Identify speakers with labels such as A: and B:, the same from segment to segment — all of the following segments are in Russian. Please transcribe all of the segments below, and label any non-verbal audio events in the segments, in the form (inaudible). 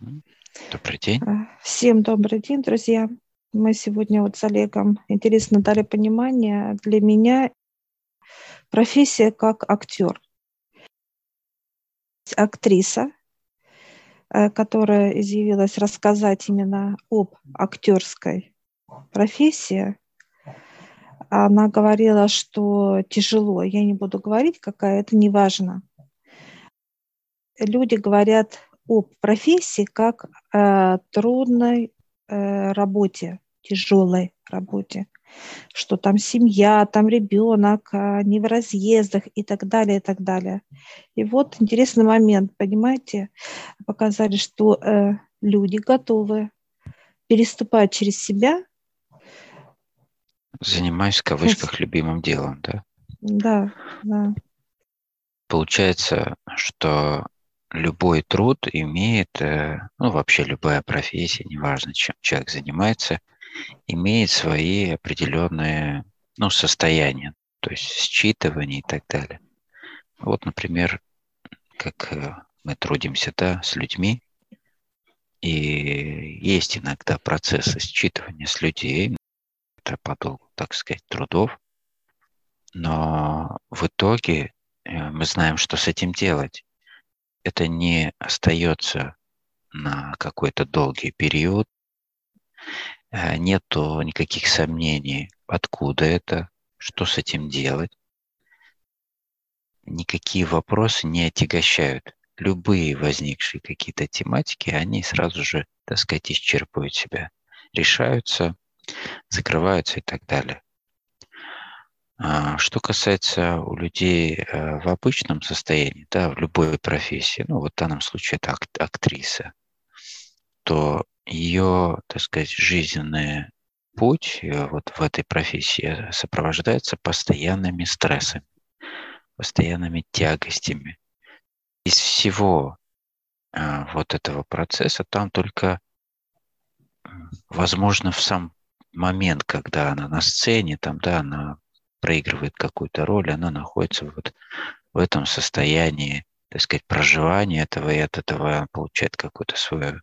A: Добрый день.
B: Э, всем добрый день, друзья. Мы сегодня вот с Олегом интересно дали понимание. Для меня профессия как актер. Актриса, э, которая изъявилась рассказать именно об актерской профессии, она говорила, что тяжело. Я не буду говорить, какая это не важно. Люди говорят об профессии как э, трудной э, работе, тяжелой работе, что там семья, там ребенок, они в разъездах и так далее, и так далее. И вот интересный момент, понимаете, показали, что э, люди готовы переступать через себя.
A: Занимаюсь в кавычках любимым делом, да?
B: Да, да.
A: Получается, что любой труд имеет, э, ну вообще любая профессия, неважно, чем человек занимается, имеет свои определенные ну, состояния, то есть считывание и так далее. Вот, например, как э, мы трудимся да, с людьми, и есть иногда процессы считывания с людей, это по так сказать, трудов, но в итоге э, мы знаем, что с этим делать это не остается на какой-то долгий период, э, нету никаких сомнений, откуда это, что с этим делать. Никакие вопросы не отягощают. Любые возникшие какие-то тематики, они сразу же, так сказать, исчерпывают себя, решаются, закрываются и так далее. А, что касается у людей э, в обычном состоянии, да, в любой профессии, ну вот в данном случае это актриса, то ее, так сказать, жизненный путь э, вот в этой профессии сопровождается постоянными стрессами, постоянными тягостями. Из всего э, вот этого процесса там только, возможно, в сам момент, когда она на сцене, там, да, она проигрывает какую-то роль, она находится вот в этом состоянии, так сказать, проживания этого, и от этого получает какую-то свою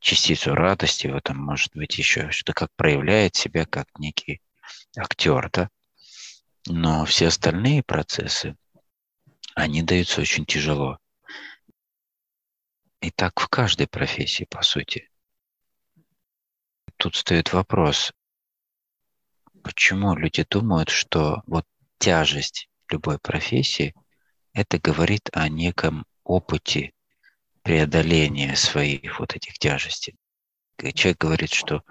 A: частицу радости в этом, может быть, еще что-то как проявляет себя как некий актер, да. Но все остальные процессы, они даются очень тяжело. И так в каждой профессии, по сути. Тут стоит вопрос, почему люди думают, что вот тяжесть любой профессии это говорит о неком опыте преодоления своих вот этих тяжестей. Человек говорит, что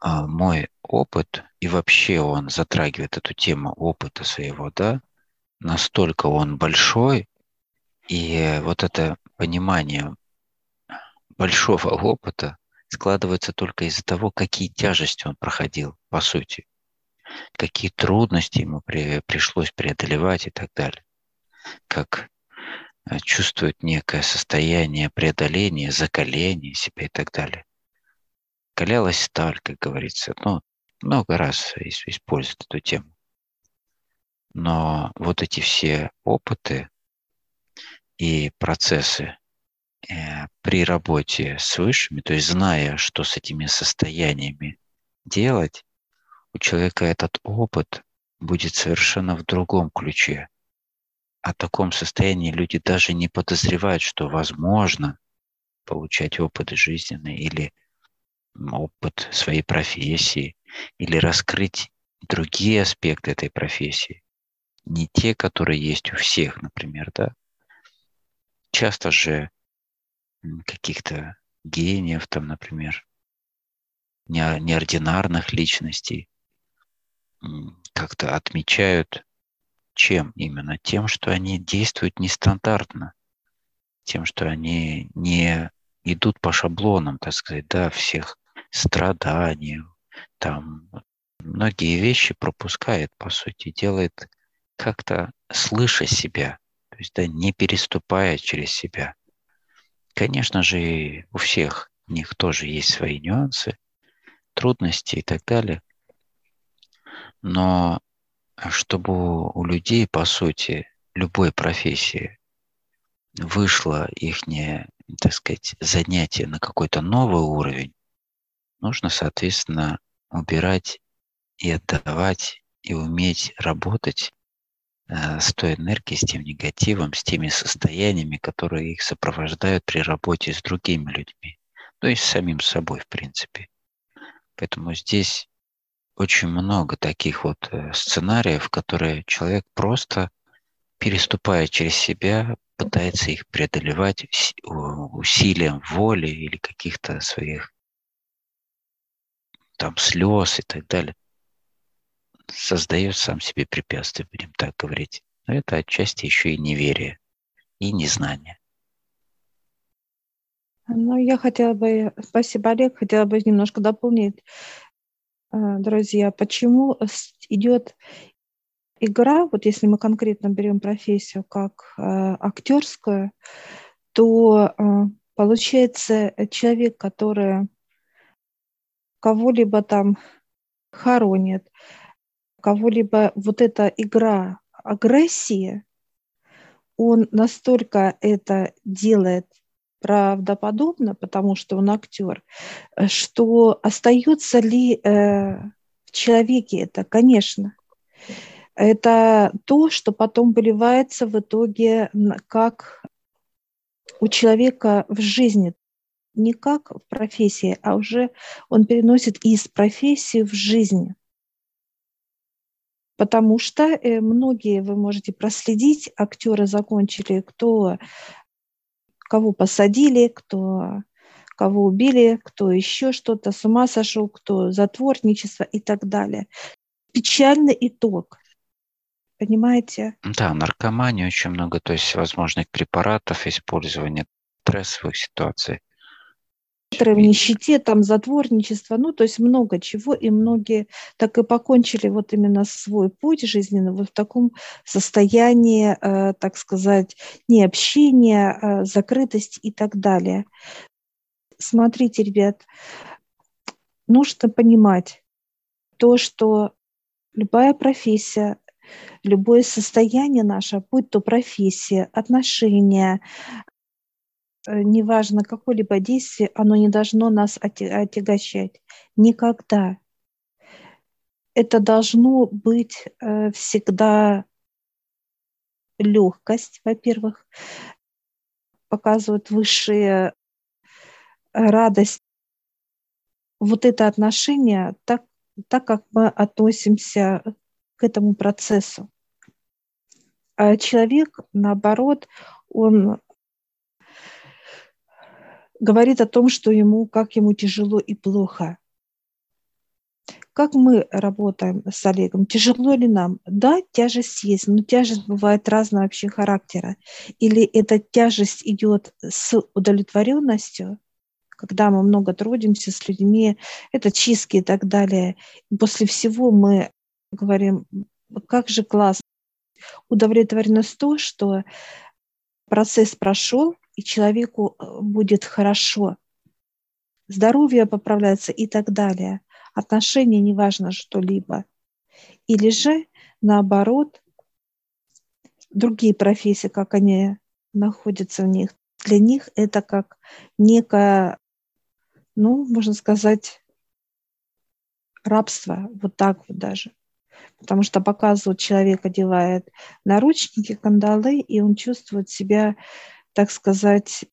A: а, мой опыт, и вообще он затрагивает эту тему опыта своего, да, настолько он большой, и вот это понимание большого опыта складывается только из-за того, какие тяжести он проходил, по сути какие трудности ему при, пришлось преодолевать и так далее. Как э, чувствует некое состояние преодоления, закаления себя и так далее. Калялась сталь, как говорится. Ну, много раз используют эту тему. Но вот эти все опыты и процессы э, при работе с высшими, то есть зная, что с этими состояниями делать, у человека этот опыт будет совершенно в другом ключе. О таком состоянии люди даже не подозревают, что возможно получать опыт жизненный или опыт своей профессии, или раскрыть другие аспекты этой профессии, не те, которые есть у всех, например, да. Часто же каких-то гениев там, например, неординарных личностей, как-то отмечают чем именно? Тем, что они действуют нестандартно, тем, что они не идут по шаблонам, так сказать, да, всех страданий, там многие вещи пропускает, по сути, делает как-то слыша себя, то есть, да, не переступая через себя. Конечно же, у всех у них тоже есть свои нюансы, трудности и так далее. Но чтобы у людей, по сути, любой профессии вышла их так сказать, занятие на какой-то новый уровень, нужно, соответственно, убирать и отдавать, и уметь работать э, с той энергией, с тем негативом, с теми состояниями, которые их сопровождают при работе с другими людьми, то есть с самим собой, в принципе. Поэтому здесь очень много таких вот э, сценариев, которые человек просто переступая через себя, пытается их преодолевать усилием воли или каких-то своих там слез и так далее, создает сам себе препятствия, будем так говорить. Но это отчасти еще и неверие и незнание.
B: Ну, я хотела бы, спасибо, Олег, хотела бы немножко дополнить, друзья, почему идет игра, вот если мы конкретно берем профессию как э, актерскую, то э, получается человек, который кого-либо там хоронит, кого-либо вот эта игра агрессии, он настолько это делает правдоподобно, потому что он актер, что остается ли э, в человеке это, конечно. Это то, что потом выливается в итоге как у человека в жизни не как в профессии, а уже он переносит из профессии в жизнь. Потому что э, многие, вы можете проследить, актеры закончили, кто кого посадили, кто кого убили, кто еще что-то, с ума сошел, кто затворничество и так далее. Печальный итог. Понимаете?
A: Да, наркомании очень много, то есть всевозможных препаратов, использования стрессовых ситуаций
B: в нищете, там затворничество, ну, то есть много чего, и многие так и покончили вот именно свой путь жизненный вот в таком состоянии, э, так сказать, необщения, э, закрытости и так далее. Смотрите, ребят, нужно понимать то, что любая профессия, любое состояние наше, будь то профессия, отношения, неважно какое-либо действие, оно не должно нас отягощать. Никогда. Это должно быть э, всегда легкость, во-первых, показывает высшие радость. Вот это отношение, так, так как мы относимся к этому процессу. А человек, наоборот, он говорит о том, что ему, как ему тяжело и плохо. Как мы работаем с Олегом? Тяжело ли нам? Да, тяжесть есть, но тяжесть бывает разного вообще характера. Или эта тяжесть идет с удовлетворенностью, когда мы много трудимся с людьми, это чистки и так далее. И после всего мы говорим, как же классно. Удовлетворенность то, что процесс прошел, и человеку э, будет хорошо. Здоровье поправляется и так далее. Отношения, неважно что-либо. Или же, наоборот, другие профессии, как они находятся в них, для них это как некое, ну, можно сказать, рабство, вот так вот даже. Потому что показывают, человек одевает наручники, кандалы, и он чувствует себя так сказать,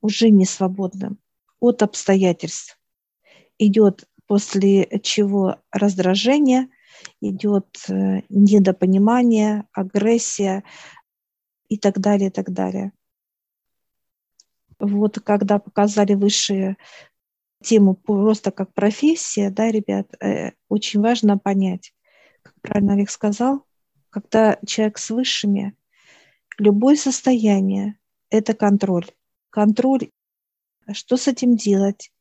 B: уже не свободным от обстоятельств. Идет после чего раздражение, идет э, недопонимание, агрессия и так далее, и так далее. Вот когда показали высшие тему просто как профессия, да, ребят, э, очень важно понять, как правильно Олег сказал, когда человек с высшими, любое состояние, это контроль. Контроль, что с этим делать,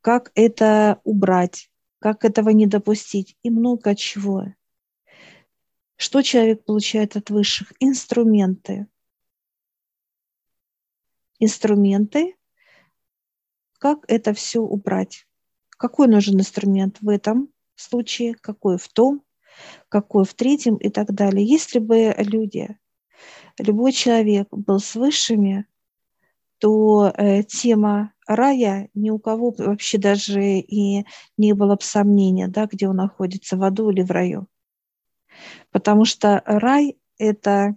B: как это убрать, как этого не допустить и много чего. Что человек получает от высших? Инструменты. Инструменты, как это все убрать. Какой нужен инструмент в этом случае, какой в том, какой в третьем и так далее. Если бы люди любой человек был с высшими, то э, тема рая ни у кого вообще даже и не было бы сомнения, да, где он находится, в аду или в раю. Потому что рай – это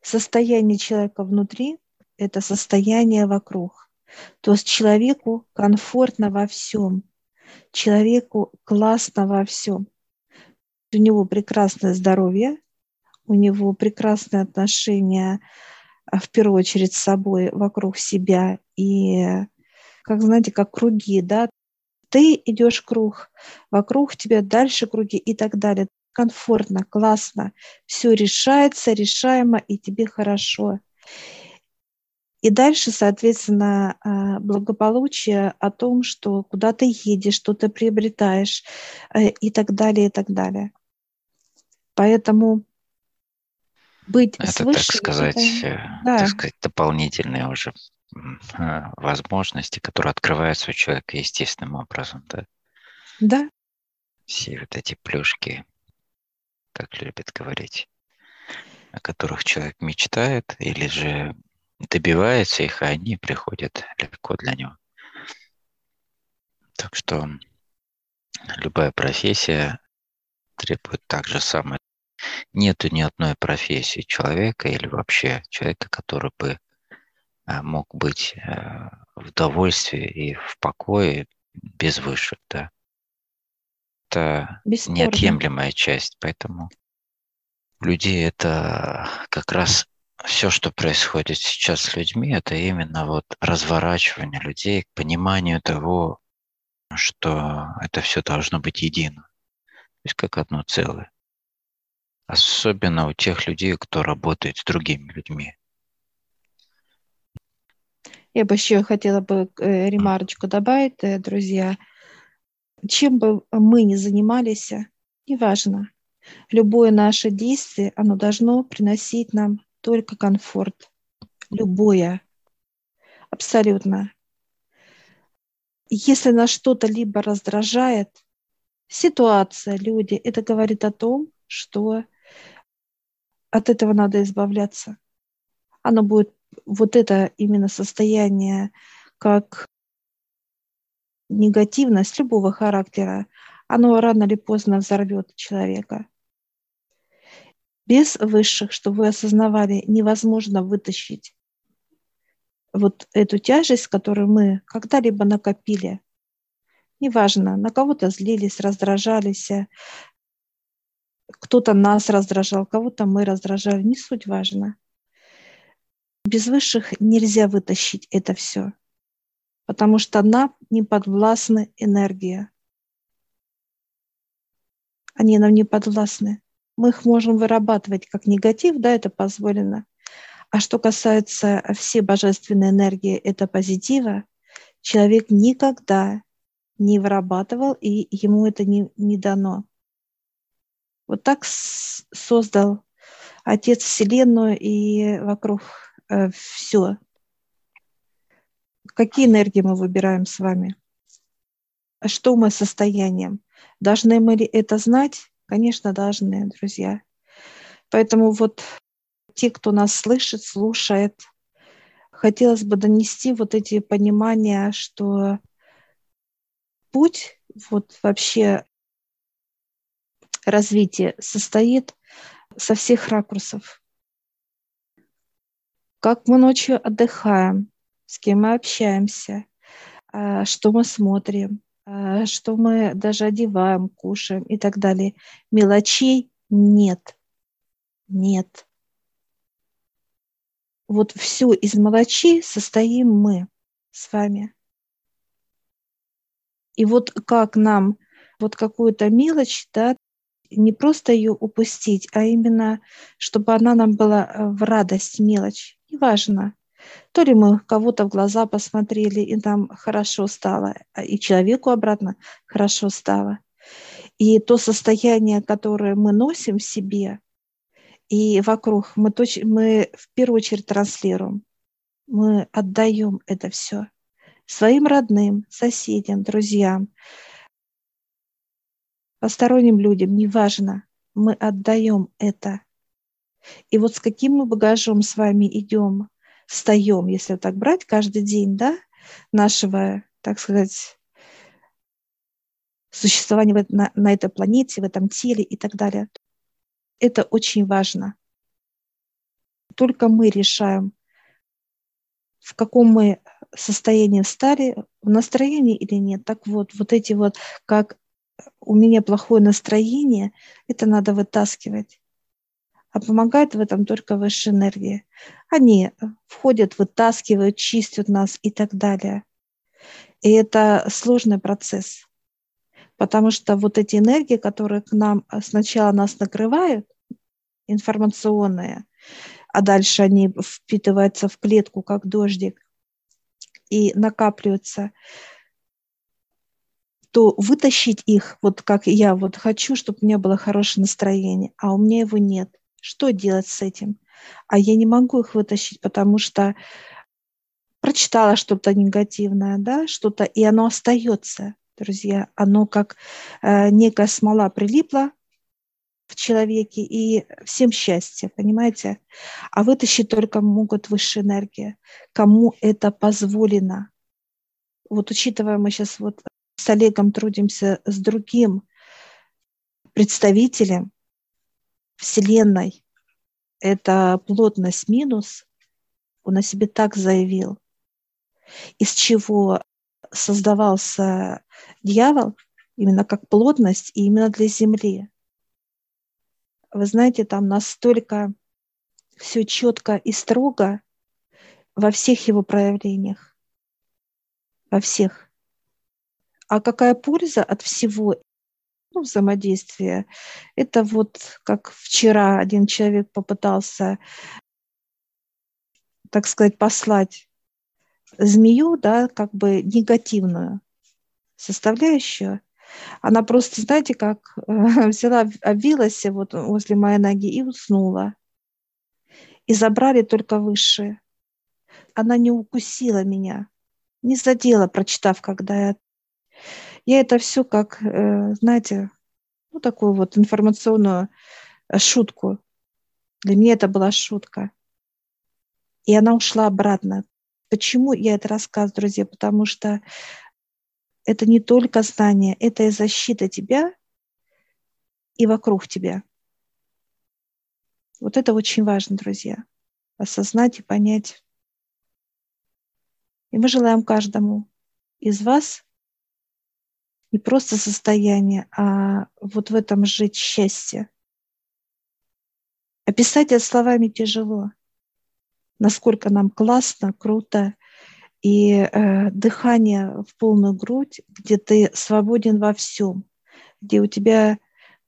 B: состояние человека внутри, это состояние вокруг. То есть человеку комфортно во всем, человеку классно во всем. У него прекрасное здоровье, у него прекрасные отношения а, в первую очередь с собой, вокруг себя. И, как знаете, как круги, да, ты идешь круг, вокруг тебя дальше круги и так далее. Комфортно, классно, все решается, решаемо, и тебе хорошо. И дальше, соответственно, а, благополучие о том, что куда ты едешь, что ты приобретаешь э, и так далее, и так далее. Поэтому быть
A: это,
B: свыше,
A: так сказать, это, э, да. так сказать, дополнительные уже э, возможности, которые открываются у человека естественным образом, да?
B: Да.
A: Все вот эти плюшки, так любят говорить, о которых человек мечтает или же добивается их, а они приходят легко для него. Так что любая профессия требует так же самое Нету ни одной профессии человека или вообще человека, который бы а, мог быть э, в довольстве и в покое без высших, да. Это Бесспорно. неотъемлемая часть, поэтому у людей это как раз все, что происходит сейчас с людьми, это именно вот разворачивание людей к пониманию того, что это все должно быть едино, то есть как одно целое. Особенно у тех людей, кто работает с другими людьми.
B: Я бы еще хотела бы э, ремарочку добавить, э, друзья. Чем бы мы ни занимались, неважно, любое наше действие, оно должно приносить нам только комфорт. Любое. Абсолютно. Если нас что-то либо раздражает, ситуация, люди, это говорит о том, что от этого надо избавляться. Оно будет вот это именно состояние, как негативность любого характера, оно рано или поздно взорвет человека. Без высших, чтобы вы осознавали, невозможно вытащить вот эту тяжесть, которую мы когда-либо накопили. Неважно, на кого-то злились, раздражались, кто-то нас раздражал, кого-то мы раздражали, не суть важно. Без высших нельзя вытащить это все, потому что нам не подвластны энергия. Они нам не подвластны. Мы их можем вырабатывать как негатив, да, это позволено. А что касается всей божественной энергии, это позитива, человек никогда не вырабатывал, и ему это не, не дано. Вот так создал Отец Вселенную и вокруг э, все. Какие энергии мы выбираем с вами? А что мы состоянием? Должны мы ли это знать? Конечно, должны, друзья. Поэтому вот те, кто нас слышит, слушает, хотелось бы донести вот эти понимания, что путь вот вообще развитие состоит со всех ракурсов. Как мы ночью отдыхаем, с кем мы общаемся, а, что мы смотрим, а, что мы даже одеваем, кушаем и так далее. Мелочей нет. Нет. Вот все из мелочей состоим мы с вами. И вот как нам вот какую-то мелочь, да, не просто ее упустить, а именно, чтобы она нам была э, в радость, мелочь. Неважно. То ли мы кого-то в глаза посмотрели, и нам хорошо стало, а и человеку обратно хорошо стало. И то состояние, которое мы носим в себе и вокруг, мы, точ, мы в первую очередь транслируем. Мы отдаем это все своим родным, соседям, друзьям, посторонним людям, неважно, мы отдаем это. И вот с каким мы багажом с вами идем встаем, если так брать каждый день, да, нашего, так сказать, существования на, на этой планете, в этом теле и так далее. Это очень важно. Только мы решаем, в каком мы состоянии встали, в настроении или нет. Так вот, вот эти вот, как у меня плохое настроение, это надо вытаскивать. А помогает в этом только высшая энергия. Они входят, вытаскивают, чистят нас и так далее. И это сложный процесс. Потому что вот эти энергии, которые к нам сначала нас накрывают, информационные, а дальше они впитываются в клетку, как дождик, и накапливаются, то вытащить их, вот как я вот хочу, чтобы у меня было хорошее настроение, а у меня его нет. Что делать с этим? А я не могу их вытащить, потому что прочитала что-то негативное, да, что-то, и оно остается, друзья. Оно как э, некая смола прилипла в человеке, и всем счастье, понимаете? А вытащить только могут высшие энергии, кому это позволено. Вот учитывая, мы сейчас вот с Олегом трудимся с другим представителем Вселенной. Это плотность минус. Он о себе так заявил. Из чего создавался дьявол именно как плотность и именно для Земли. Вы знаете, там настолько все четко и строго во всех его проявлениях. Во всех. А какая польза от всего ну, взаимодействия? Это вот как вчера один человек попытался, так сказать, послать змею, да, как бы негативную составляющую. Она просто, знаете, как (laughs) взяла, обвилась вот возле моей ноги и уснула. И забрали только выше. Она не укусила меня, не задела, прочитав, когда я я это все как, э, знаете, ну, такую вот информационную э, шутку. Для меня это была шутка. И она ушла обратно. Почему я это рассказываю, друзья? Потому что это не только знание, это и защита тебя и вокруг тебя. Вот это очень важно, друзья. Осознать и понять. И мы желаем каждому из вас не просто состояние, а вот в этом жить счастье. Описать это словами тяжело. Насколько нам классно, круто, и э, дыхание в полную грудь, где ты свободен во всем, где у тебя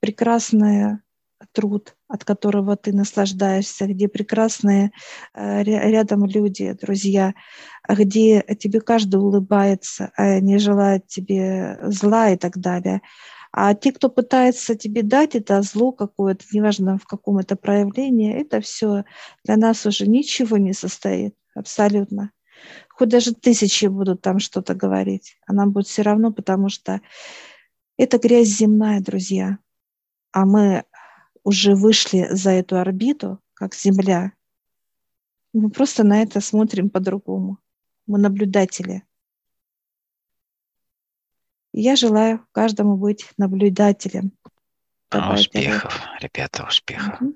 B: прекрасная труд, от которого ты наслаждаешься, где прекрасные э, рядом люди, друзья, где тебе каждый улыбается, а не желает тебе зла и так далее. А те, кто пытается тебе дать это зло какое-то, неважно в каком это проявлении, это все для нас уже ничего не состоит, абсолютно. Хоть даже тысячи будут там что-то говорить, а нам будет все равно, потому что это грязь земная, друзья. А мы уже вышли за эту орбиту, как Земля, мы просто на это смотрим по-другому. Мы наблюдатели. я желаю каждому быть наблюдателем.
A: Давайте. Успехов, ребята, успехов. Угу.